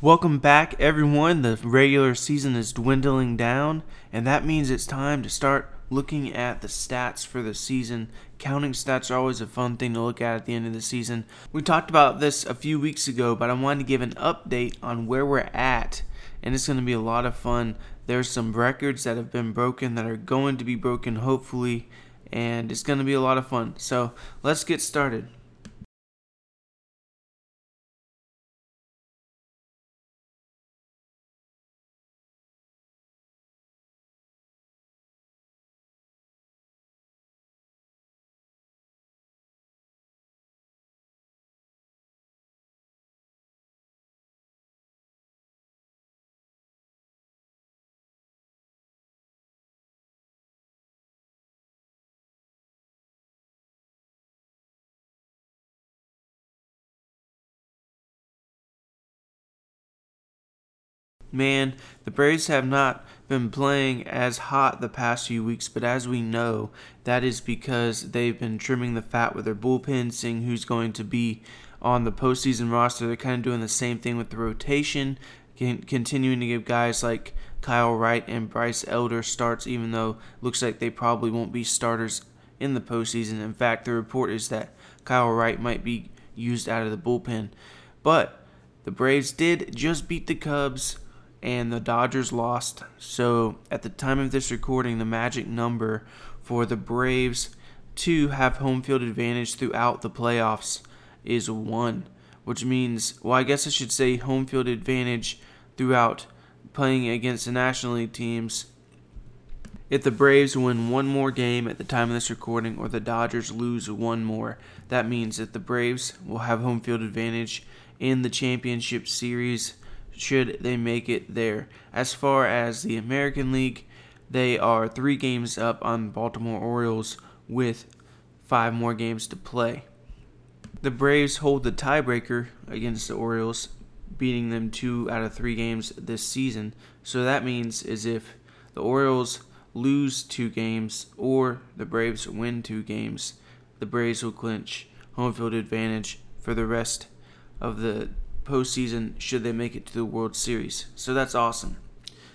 Welcome back, everyone. The regular season is dwindling down, and that means it's time to start looking at the stats for the season. Counting stats are always a fun thing to look at at the end of the season. We talked about this a few weeks ago, but I wanted to give an update on where we're at, and it's going to be a lot of fun. There's some records that have been broken that are going to be broken, hopefully, and it's going to be a lot of fun. So let's get started. Man, the Braves have not been playing as hot the past few weeks, but as we know, that is because they've been trimming the fat with their bullpen, seeing who's going to be on the postseason roster. They're kind of doing the same thing with the rotation, continuing to give guys like Kyle Wright and Bryce Elder starts, even though looks like they probably won't be starters in the postseason. In fact, the report is that Kyle Wright might be used out of the bullpen. But the Braves did just beat the Cubs and the Dodgers lost. So at the time of this recording, the magic number for the Braves to have home field advantage throughout the playoffs is one, which means, well, I guess I should say home field advantage throughout playing against the National League teams. If the Braves win one more game at the time of this recording, or the Dodgers lose one more, that means that the Braves will have home field advantage in the championship series should they make it there. As far as the American League, they are three games up on Baltimore Orioles with five more games to play. The Braves hold the tiebreaker against the Orioles, beating them two out of three games this season. So that means is if the Orioles lose two games or the Braves win two games, the Braves will clinch home field advantage for the rest of the postseason should they make it to the World Series. So that's awesome.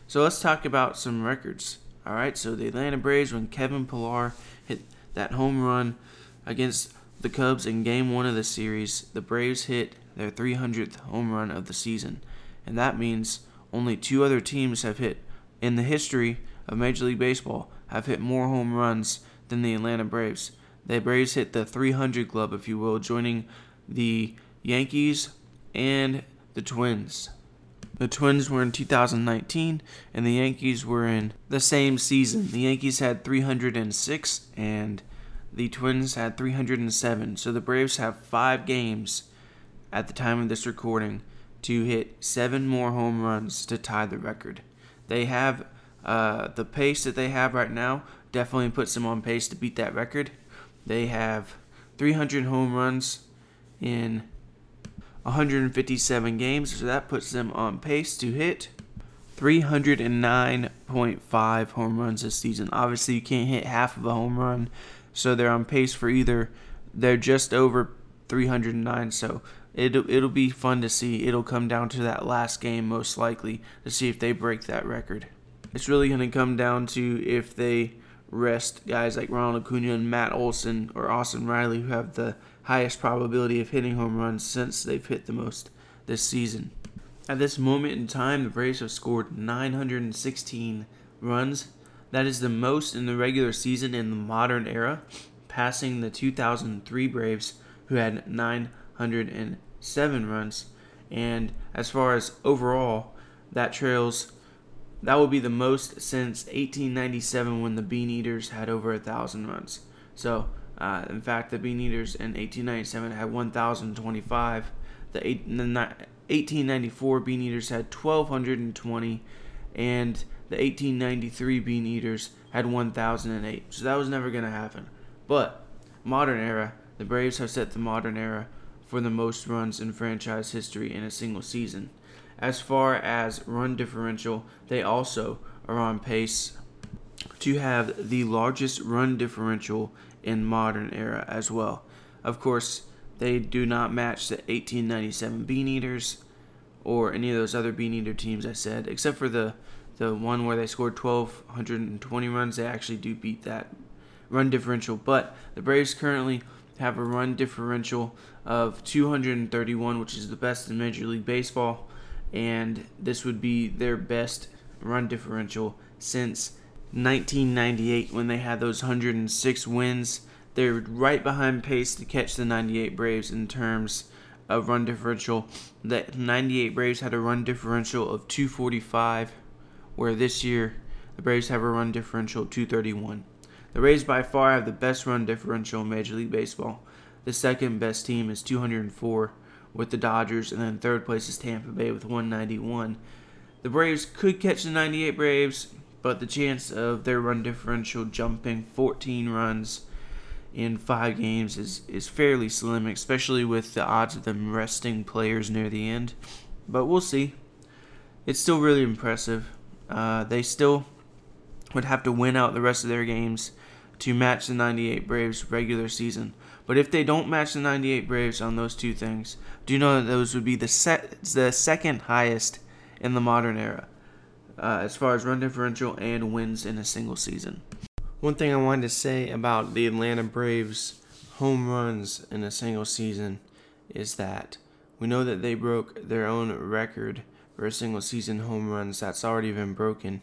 So let's talk about some records. All right, so the Atlanta Braves, when Kevin Pillar hit that home run against the Cubs in Game One of the series, the Braves hit their 300th home run of the season, and that means only two other teams have hit in the history of Major League Baseball have hit more home runs than the Atlanta Braves. The Braves hit the 300 club, if you will, joining the Yankees, and the Twins. The Twins were in 2019, and the Yankees were in the same season. The Yankees had 306, and the Twins had 307. So the Braves have five games at the time of this recording to hit seven more home runs to tie the record. They have uh, the pace that they have right now definitely puts them on pace to beat that record. They have 300 home runs in 157 games, so that puts them on pace to hit 309.5 home runs this season. Obviously, you can't hit half of a home run, so they're on pace for either they're just over 309. So it'll it'll be fun to see. It'll come down to that last game most likely to see if they break that record. It's really going to come down to if they rest guys like Ronald Acuna and Matt Olson or Austin Riley who have the highest probability of hitting home runs since they've hit the most this season. At this moment in time, the Braves have scored 916 runs. That is the most in the regular season in the modern era, passing the 2003 Braves, who had 907 runs. And as far as overall, that trails, that will be the most since 1897 when the Bean Eaters had over a thousand runs. So uh, in fact, the Bean Eaters in 1897 had 1,025. The, eight, the 1894 Bean Eaters had 1,220, and the 1893 Bean Eaters had 1,008. So that was never going to happen. But modern era, the Braves have set the modern era for the most runs in franchise history in a single season. As far as run differential, they also are on pace to have the largest run differential in modern era as well. Of course, they do not match the 1897 Bean Eaters or any of those other bean eater teams I said, except for the the one where they scored 1,220 runs. They actually do beat that run differential. But the Braves currently have a run differential of 231, which is the best in Major League Baseball, and this would be their best run differential since 1998 when they had those 106 wins. They're right behind pace to catch the 98 Braves in terms of run differential. The 98 Braves had a run differential of 245, where this year the Braves have a run differential of 231. The Rays by far have the best run differential in Major League Baseball. The second best team is 204 with the Dodgers, and then third place is Tampa Bay with 191. The Braves could catch the 98 Braves, but the chance of their run differential jumping 14 runs in five games is, is fairly slim, especially with the odds of them resting players near the end. But we'll see. It's still really impressive. Uh, they still would have to win out the rest of their games to match the 98 Braves regular season. But if they don't match the 98 Braves on those two things, do you know that those would be the set, the second highest in the modern era uh, as far as run differential and wins in a single season. One thing I wanted to say about the Atlanta Braves home runs in a single season is that we know that they broke their own record for a single season home runs that's already been broken.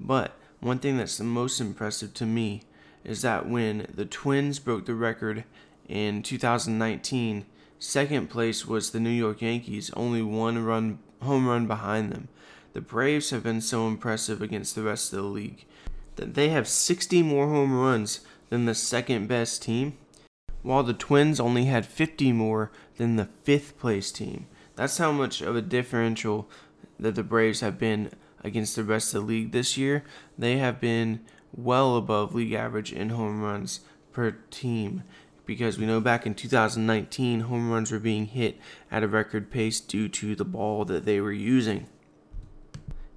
But one thing that's the most impressive to me is that when the Twins broke the record in 2019, second place was the New York Yankees, only one run home run behind them. The Braves have been so impressive against the rest of the league that they have 60 more home runs than the second best team, while the Twins only had 50 more than the fifth place team. That's how much of a differential that the Braves have been against the rest of the league this year. They have been well above league average in home runs per team because we know back in 2019 home runs were being hit at a record pace due to the ball that they were using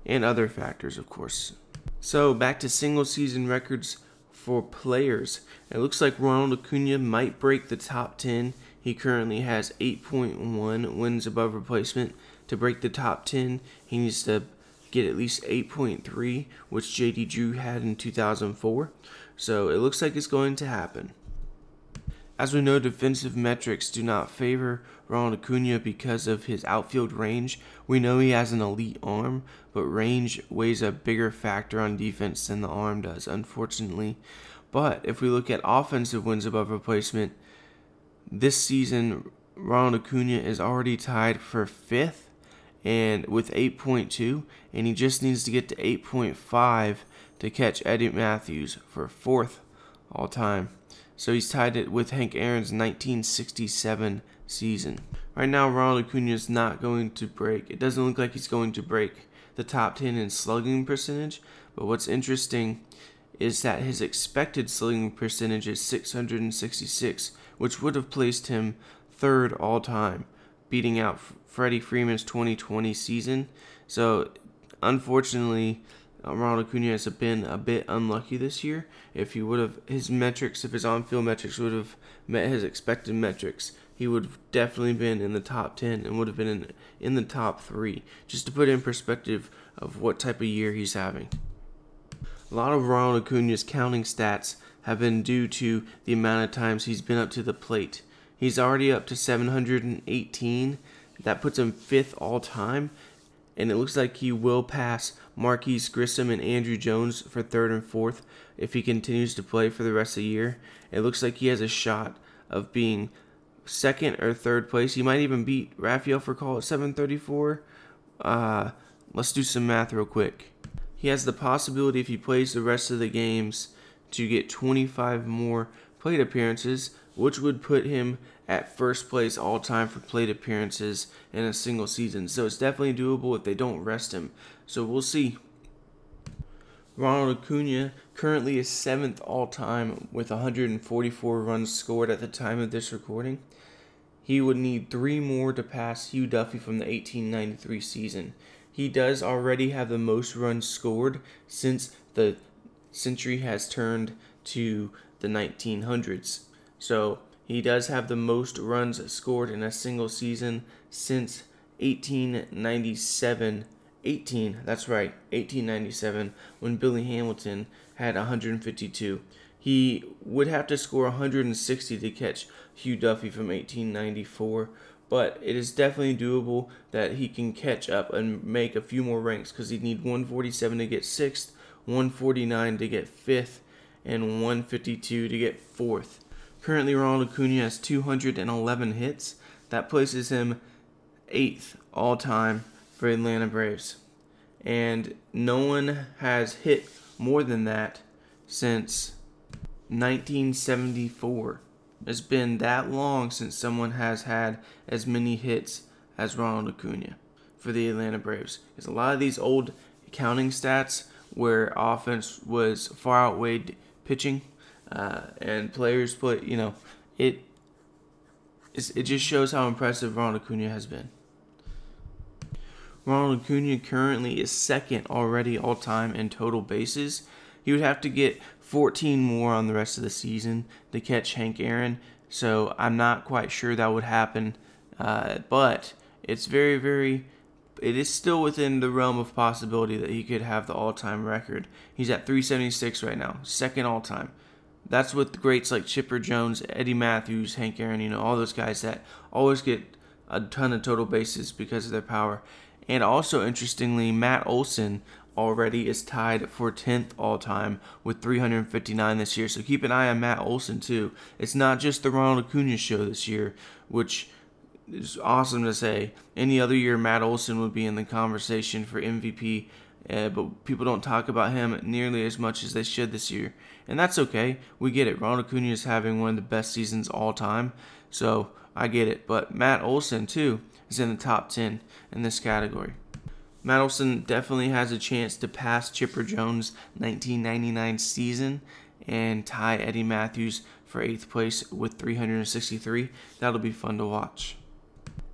and other factors of course so back to single season records for players. It looks like Ronald Acuna might break the top 10. He currently has 8.1 wins above replacement. To break the top 10, he needs to get at least 8.3, which JD Drew had in 2004. So it looks like it's going to happen. As we know, defensive metrics do not favor Ronald Acuna because of his outfield range. We know he has an elite arm, but range weighs a bigger factor on defense than the arm does, unfortunately. But if we look at offensive wins above replacement, this season Ronald Acuna is already tied for fifth and with 8.2, and he just needs to get to 8.5 to catch Eddie Mathews for fourth all time. So he's tied it with Hank Aaron's 1967 season. Right now, Ronald Acuna is not going to break. It doesn't look like he's going to break the top 10 in slugging percentage. But what's interesting is that his expected slugging percentage is 666, which would have placed him third all time, beating out Freddie Freeman's 2020 season. So, unfortunately, Ronald Acuna has been a bit unlucky this year. If he would have his metrics, if his on-field metrics would have met his expected metrics, he would have definitely been in the top 10 and would have been in, in the top 3 just to put in perspective of what type of year he's having. A lot of ronald acuna's counting stats have been due to the amount of times he's been up to the plate. He's already up to 718 that puts him fifth all time and it looks like he will pass Marquis Grissom and Andruw Jones for third and fourth if he continues to play for the rest of the year. It looks like he has a shot of being second or third place. He might even beat Rafael Furcal at 734. Uh, let's do some math real quick. He has the possibility, if he plays the rest of the games, to get 25 more plate appearances, which would put him at first place all time for plate appearances in a single season. So it's definitely doable if they don't rest him. So we'll see. Ronald Acuna currently is seventh all time with 144 runs scored at the time of this recording. He would need three more to pass Hugh Duffy from the 1893 season. He does already have the most runs scored since the century has turned to the 1900s. So he does have the most runs scored in a single season since 1897 18 that's right 1897 when billy hamilton had 152 he would have to score 160 to catch hugh duffy from 1894 but it is definitely doable that he can catch up and make a few more ranks because he'd need 147 to get sixth 149 to get fifth and 152 to get fourth currently ronald acuna has 211 hits that places him eighth all time for Atlanta Braves. And no one has hit more than that since 1974. It's been that long since someone has had as many hits as Ronald Acuna for the Atlanta Braves. Because a lot of these old counting stats where offense was far outweighed pitching uh, and players play, you know, it it just shows how impressive Ronald Acuna has been. Ronald Acuna currently is second already all time in total bases. He would have to get 14 more on the rest of the season to catch Hank Aaron, so I'm not quite sure that would happen. Uh, but it's very, very, it is still within the realm of possibility that he could have the all time record. He's at 376 right now, second all time. That's with greats like Chipper Jones, Eddie Mathews, Hank Aaron, you know, all those guys that always get a ton of total bases because of their power. And also, interestingly, Matt Olson already is tied for 10th all time with 359 this year. So keep an eye on Matt Olson, too. It's not just the Ronald Acuna show this year, which is awesome to say. Any other year, Matt Olson would be in the conversation for MVP, uh, but people don't talk about him nearly as much as they should this year. And that's okay. We get it. Ronald Acuna is having one of the best seasons all time. So I get it. But Matt Olson, too is in the top 10 in this category. Matt Olson definitely has a chance to pass Chipper Jones' 1999 season and tie Eddie Mathews for eighth place with 363. That'll be fun to watch.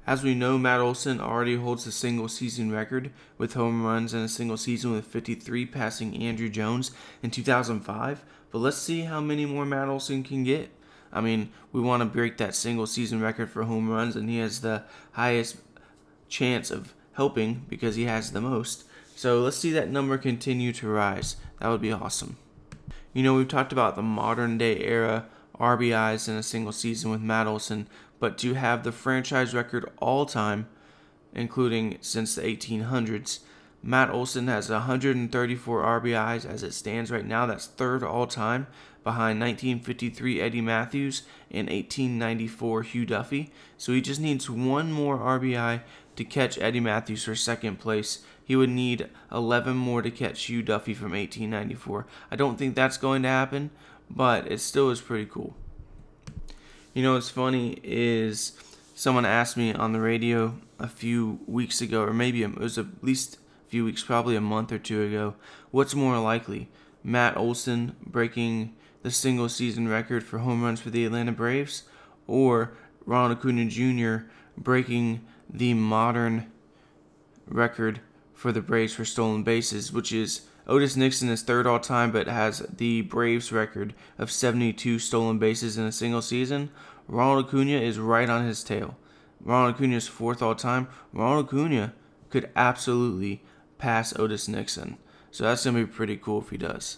As we know, Matt Olson already holds the single season record with home runs in a single season with 53, passing Andruw Jones in 2005. But let's see how many more Matt Olson can get. I mean, we want to break that single season record for home runs, and he has the highest chance of helping because he has the most. So let's see that number continue to rise. That would be awesome. You know, we've talked about the modern day era RBIs in a single season with Matt Olson, but to have the franchise record all time, including since the 1800s, Matt Olson has 134 RBIs as it stands right now. That's third all time behind 1953 Eddie Mathews and 1894 Hugh Duffy. So he just needs one more RBI to catch Eddie Mathews for second place. He would need 11 more to catch Hugh Duffy from 1894. I don't think that's going to happen, but it still is pretty cool. You know what's funny is someone asked me on the radio a few weeks ago, or maybe it was at least a few weeks, probably a month or two ago, what's more likely? Matt Olson breaking the single season record for home runs for the Atlanta Braves, or Ronald Acuna Jr. breaking the modern record for the Braves for stolen bases, which is Otis Nixon is third all time, but has the Braves record of 72 stolen bases in a single season. Ronald Acuna is right on his tail. Ronald Acuna is fourth all time. Ronald Acuna could absolutely pass Otis Nixon. So that's going to be pretty cool if he does.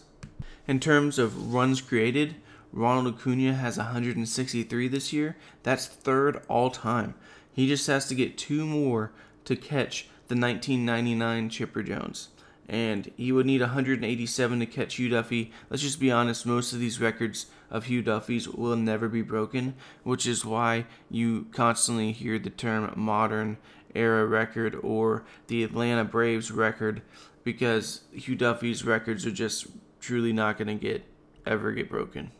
In terms of runs created, Ronald Acuna has 163 this year. That's third all time. He just has to get two more to catch the 1999 Chipper Jones. And he would need 187 to catch Hugh Duffy. Let's just be honest, most of these records of Hugh Duffy's will never be broken, which is why you constantly hear the term modern era record or the Atlanta Braves record because Hugh Duffy's records are just truly not going to get ever get broken.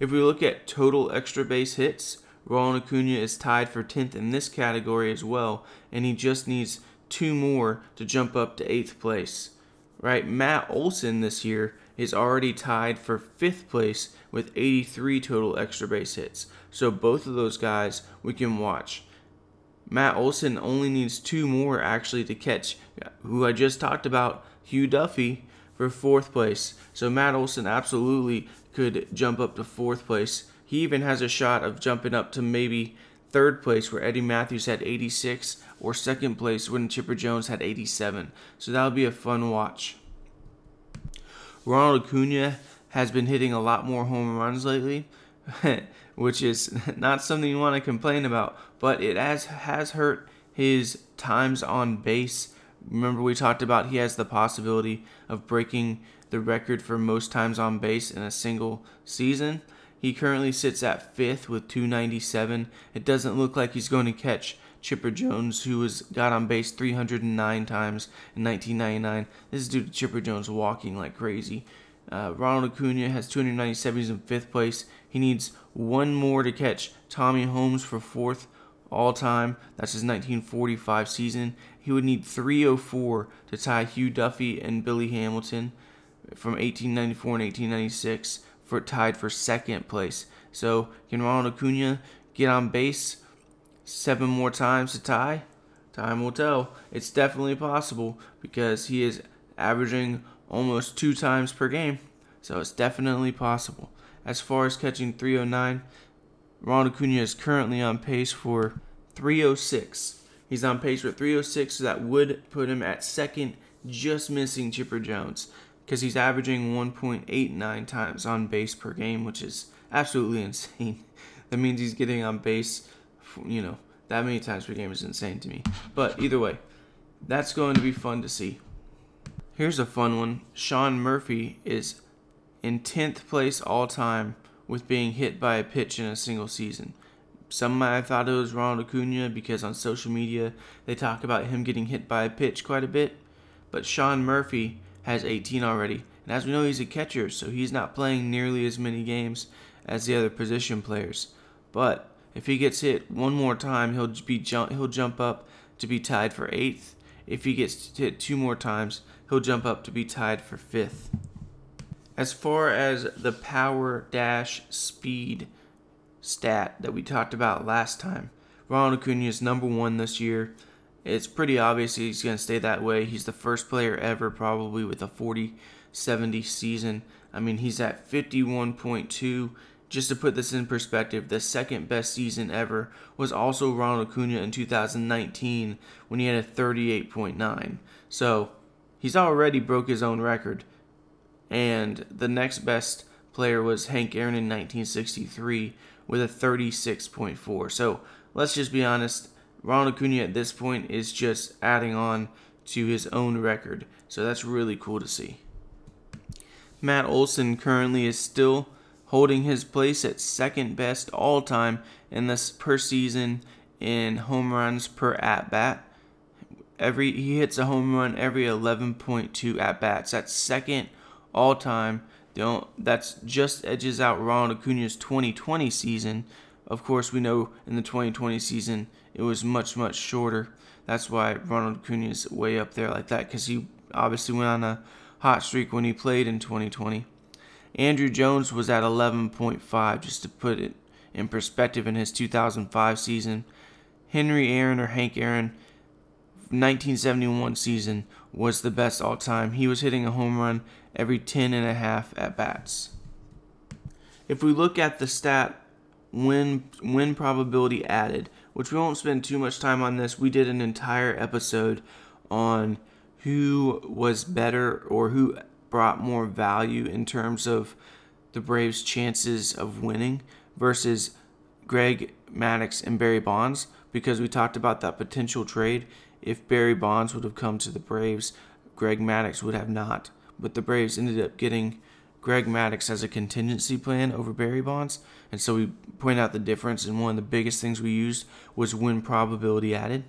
If we look at total extra base hits, Ronald Acuna is tied for 10th in this category as well, and he just needs two more to jump up to 8th place. Right, Matt Olson this year is already tied for 5th place with 83 total extra base hits. So both of those guys we can watch. Matt Olson only needs two more actually to catch who I just talked about, Hugh Duffy, for fourth place. So Matt Olson absolutely could jump up to fourth place. He even has a shot of jumping up to maybe third place where Eddie Mathews had 86, or second place when Chipper Jones had 87. So that'll be a fun watch. Ronald Acuna has been hitting a lot more home runs lately, which is not something you want to complain about, but it has has hurt his times on base. Remember we talked about he has the possibility of breaking the record for most times on base in a single season. He currently sits at fifth with 297. It doesn't look like he's going to catch Chipper Jones, who was got on base 309 times in 1999. This is due to Chipper Jones walking like crazy. Uh, Ronald Acuna has 297. He's in fifth place. He needs one more to catch Tommy Holmes for fourth all time. That's his 1945 season. He would need 304 to tie Hugh Duffy and Billy Hamilton from 1894 and 1896 for tied for second place. So can Ronald Acuna get on base seven more times to tie? Time will tell. It's definitely possible because he is averaging almost two times per game. So it's definitely possible. As far as catching 309, Ronald Acuna is currently on pace for 306. He's on pace for 306, so that would put him at second, just missing Chipper Jones because he's averaging 1.89 times on base per game, which is absolutely insane. That means he's getting on base, you know, that many times per game is insane to me. But either way, that's going to be fun to see. Here's a fun one. Sean Murphy is in 10th place all time with being hit by a pitch in a single season. Some might have thought it was Ronald Acuna because on social media they talk about him getting hit by a pitch quite a bit. But Sean Murphy has 18 already. And as we know, he's a catcher, so he's not playing nearly as many games as the other position players. But if he gets hit one more time, he'll be jump, he'll jump up to be tied for eighth. If he gets hit two more times, he'll jump up to be tied for fifth. As far as the power dash speed stat that we talked about last time, Ronald Acuna is number one this year it's pretty obvious he's going to stay that way. He's the first player ever, probably, with a 40 70 season. I mean, he's at 51.2. Just to put this in perspective, the second best season ever was also Ronald Acuna in 2019 when he had a 38.9. So he's already broke his own record. And the next best player was Hank Aaron in 1963 with a 36.4. So let's just be honest Ronald Acuna at this point is just adding on to his own record. So that's really cool to see. Matt Olson currently is still holding his place at second best all time in this per season in home runs per at bat. Every he hits a home run every 11.2 at bats. That's second all time. That's just edges out Ronald Acuna's 2020 season. Of course, we know in the 2020 season it was much much shorter. That's why Ronald Acuna is way up there like that because he obviously went on a hot streak when he played in 2020. Andruw Jones was at 11.5 just to put it in perspective in his 2005 season. Henry Aaron or Hank Aaron 1971 season was the best all time. He was hitting a home run every 10 and a half at bats. If we look at the stat win win probability added, which we won't spend too much time on this. We did an entire episode on who was better or who brought more value in terms of the Braves' chances of winning versus Greg Maddux and Barry Bonds because we talked about that potential trade. If Barry Bonds would have come to the Braves, Greg Maddux would have not. But the Braves ended up getting Greg Maddux as a contingency plan over Barry Bonds. And so we point out the difference, and one of the biggest things we used was win probability added.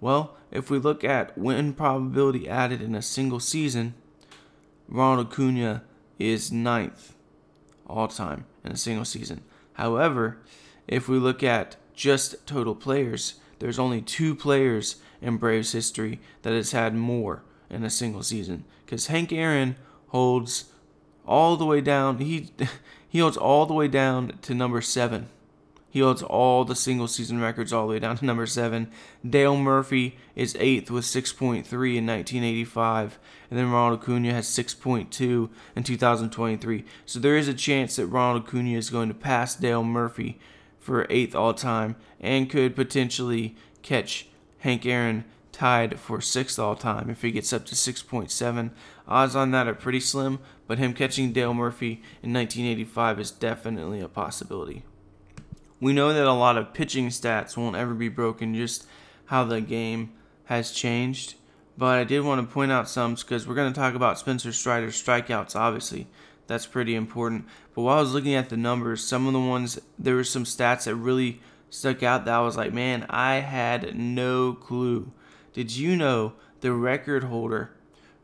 Well, if we look at win probability added in a single season, Ronald Acuna is ninth all time in a single season. However, if we look at just total players, there's only two players in Braves history that has had more in a single season. Because Hank Aaron holds all the way down. He he holds all the way down to number seven. He holds all the single season records all the way down to number seven. Dale Murphy is eighth with 6.3 in 1985, and then Ronald Acuna has 6.2 in 2023. So there is a chance that Ronald Acuna is going to pass Dale Murphy for eighth all time and could potentially catch Hank Aaron tied for sixth all time if he gets up to 6.7. Odds on that are pretty slim, but him catching Dale Murphy in 1985 is definitely a possibility. We know that a lot of pitching stats won't ever be broken, just how the game has changed. But I did want to point out some because we're going to talk about Spencer Strider's strikeouts, obviously. That's pretty important. But while I was looking at the numbers, some of the ones, there were some stats that really stuck out that I was like, man, I had no clue. Did you know the record holder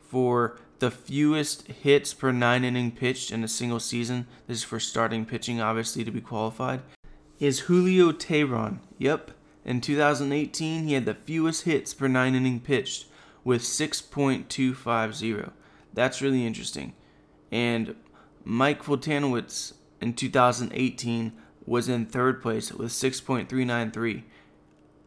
for the fewest hits per nine inning pitched in a single season? This is for starting pitching, obviously, to be qualified. Is Julio Teheran. Yep. In 2018, he had the fewest hits per nine inning pitched with 6.250. That's really interesting. And Mike Foltynewicz in 2018 was in third place with 6.393.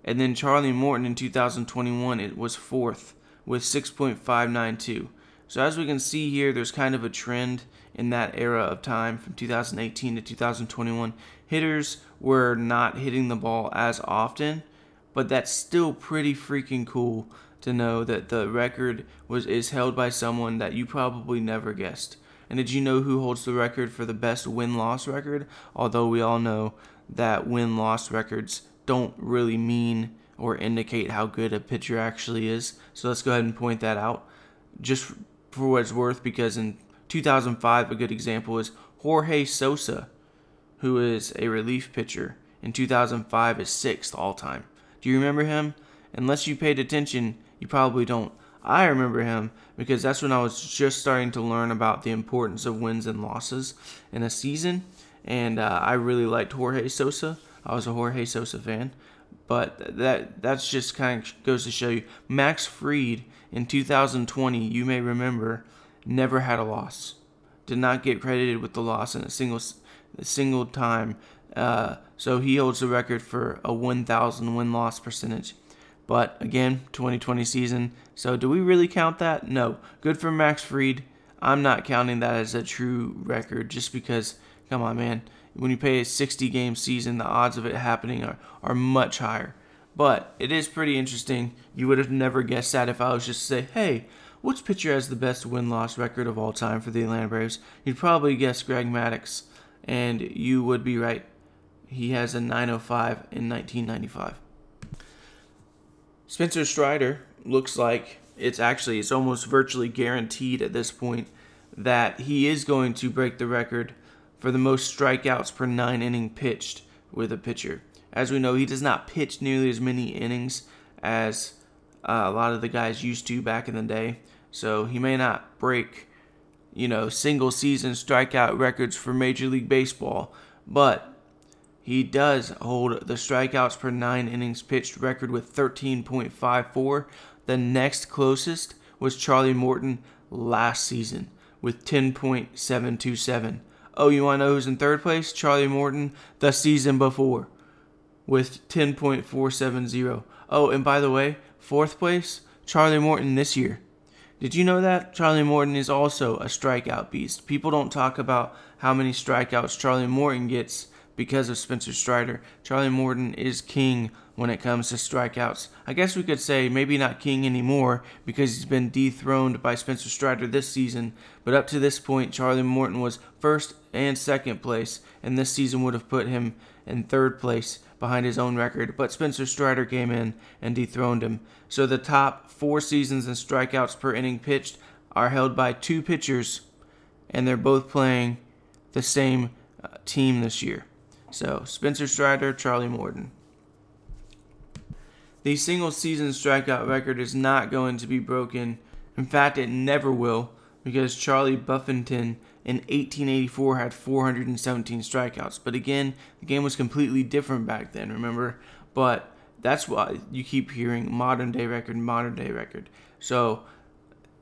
And then Charlie Morton in 2021 it was fourth with 6.592. So as we can see here, there's kind of a trend in that era of time from 2018 to 2021. Hitters were not hitting the ball as often, but that's still pretty freaking cool to know that the record was is held by someone that you probably never guessed. And did you know who holds the record for the best win loss record? Although we all know that win loss records don't really mean or indicate how good a pitcher actually is. So let's go ahead and point that out just for what it's worth because in 2005, a good example is Jorge Sosa, who is a relief pitcher. In 2005 is sixth all time. Do you remember him? Unless you paid attention, you probably don't. I remember him because that's when I was just starting to learn about the importance of wins and losses in a season. And uh, I really liked Jorge Sosa. I was a Jorge Sosa fan. But that that's just kind of goes to show you. Max Fried in 2020, you may remember, never had a loss. Did not get credited with the loss in a single single time. Uh, so he holds the record for a 1,000 win loss percentage. But again, 2020 season. So do we really count that? No. Good for Max Fried. I'm not counting that as a true record just because, come on, man. When you play a 60 game season, the odds of it happening are, are much higher. But it is pretty interesting. You would have never guessed that if I was just to say, hey, which pitcher has the best win loss record of all time for the Atlanta Braves? You'd probably guess Greg Maddux, and you would be right. He has a 905 in 1995. Spencer Strider looks like it's actually it's almost virtually guaranteed at this point that he is going to break the record for the most strikeouts per 9 inning pitched with a pitcher. As we know, he does not pitch nearly as many innings as uh, a lot of the guys used to back in the day. So he may not break, you know, single season strikeout records for Major League Baseball, but he does hold the strikeouts per nine innings pitched record with 13.54. The next closest was Charlie Morton last season with 10.727. Oh, you want to know who's in third place? Charlie Morton the season before with 10.470. Oh, and by the way, fourth place, Charlie Morton this year. Did you know that? Charlie Morton is also a strikeout beast. People don't talk about how many strikeouts Charlie Morton gets because of Spencer Strider. Charlie Morton is king when it comes to strikeouts. I guess we could say maybe not king anymore because he's been dethroned by Spencer Strider this season, but up to this point, Charlie Morton was first and second place, and this season would have put him in third place behind his own record, but Spencer Strider came in and dethroned him. So the top four seasons in strikeouts per inning pitched are held by two pitchers, and they're both playing the same uh, team this year. So, Spencer Strider, Charlie Morton. The single season strikeout record is not going to be broken. In fact, it never will because Charlie Buffinton in 1884 had 417 strikeouts. But again, the game was completely different back then, remember? But that's why you keep hearing modern day record, modern day record. So,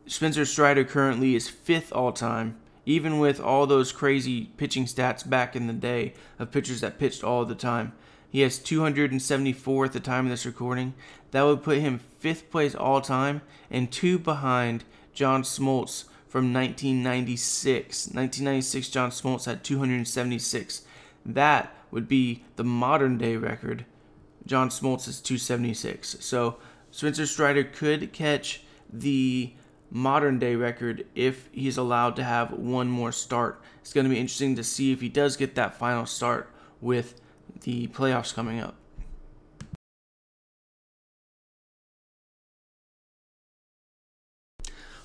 Spencer Strider currently is fifth all time even with all those crazy pitching stats back in the day of pitchers that pitched all the time. He has 274 at the time of this recording. That would put him fifth place all time and two behind John Smoltz from 1996. 1996, John Smoltz had 276. that would be the modern day record. John Smoltz is 276. So Spencer Strider could catch the modern day record if he's allowed to have one more start. It's going to be interesting to see if he does get that final start with the playoffs coming up.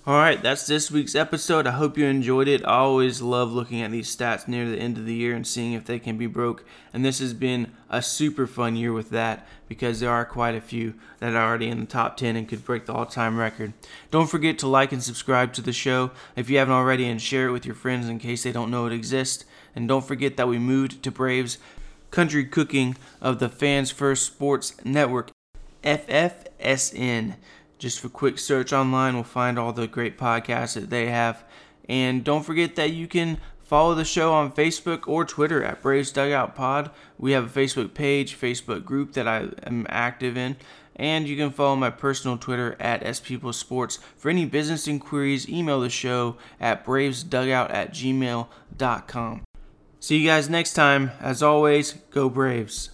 All right, that's this week's episode. I hope you enjoyed it. I always love looking at these stats near the end of the year and seeing if they can be broke. And this has been a super fun year with that because there are quite a few that are already in the top 10 and could break the all time record. Don't forget to like and subscribe to the show if you haven't already and share it with your friends in case they don't know it exists. And don't forget that we moved to Braves Country Cooking of the Fans First Sports Network, FFSN. Just for quick search online, we'll find all the great podcasts that they have. And don't forget that you can follow the show on Facebook or Twitter at Braves Dugout Pod. We have a Facebook page, Facebook group that I am active in. And you can follow my personal Twitter at SPeopleSports. For any business inquiries, email the show at bravesdugout at gmail.com. See you guys next time. As always, go Braves.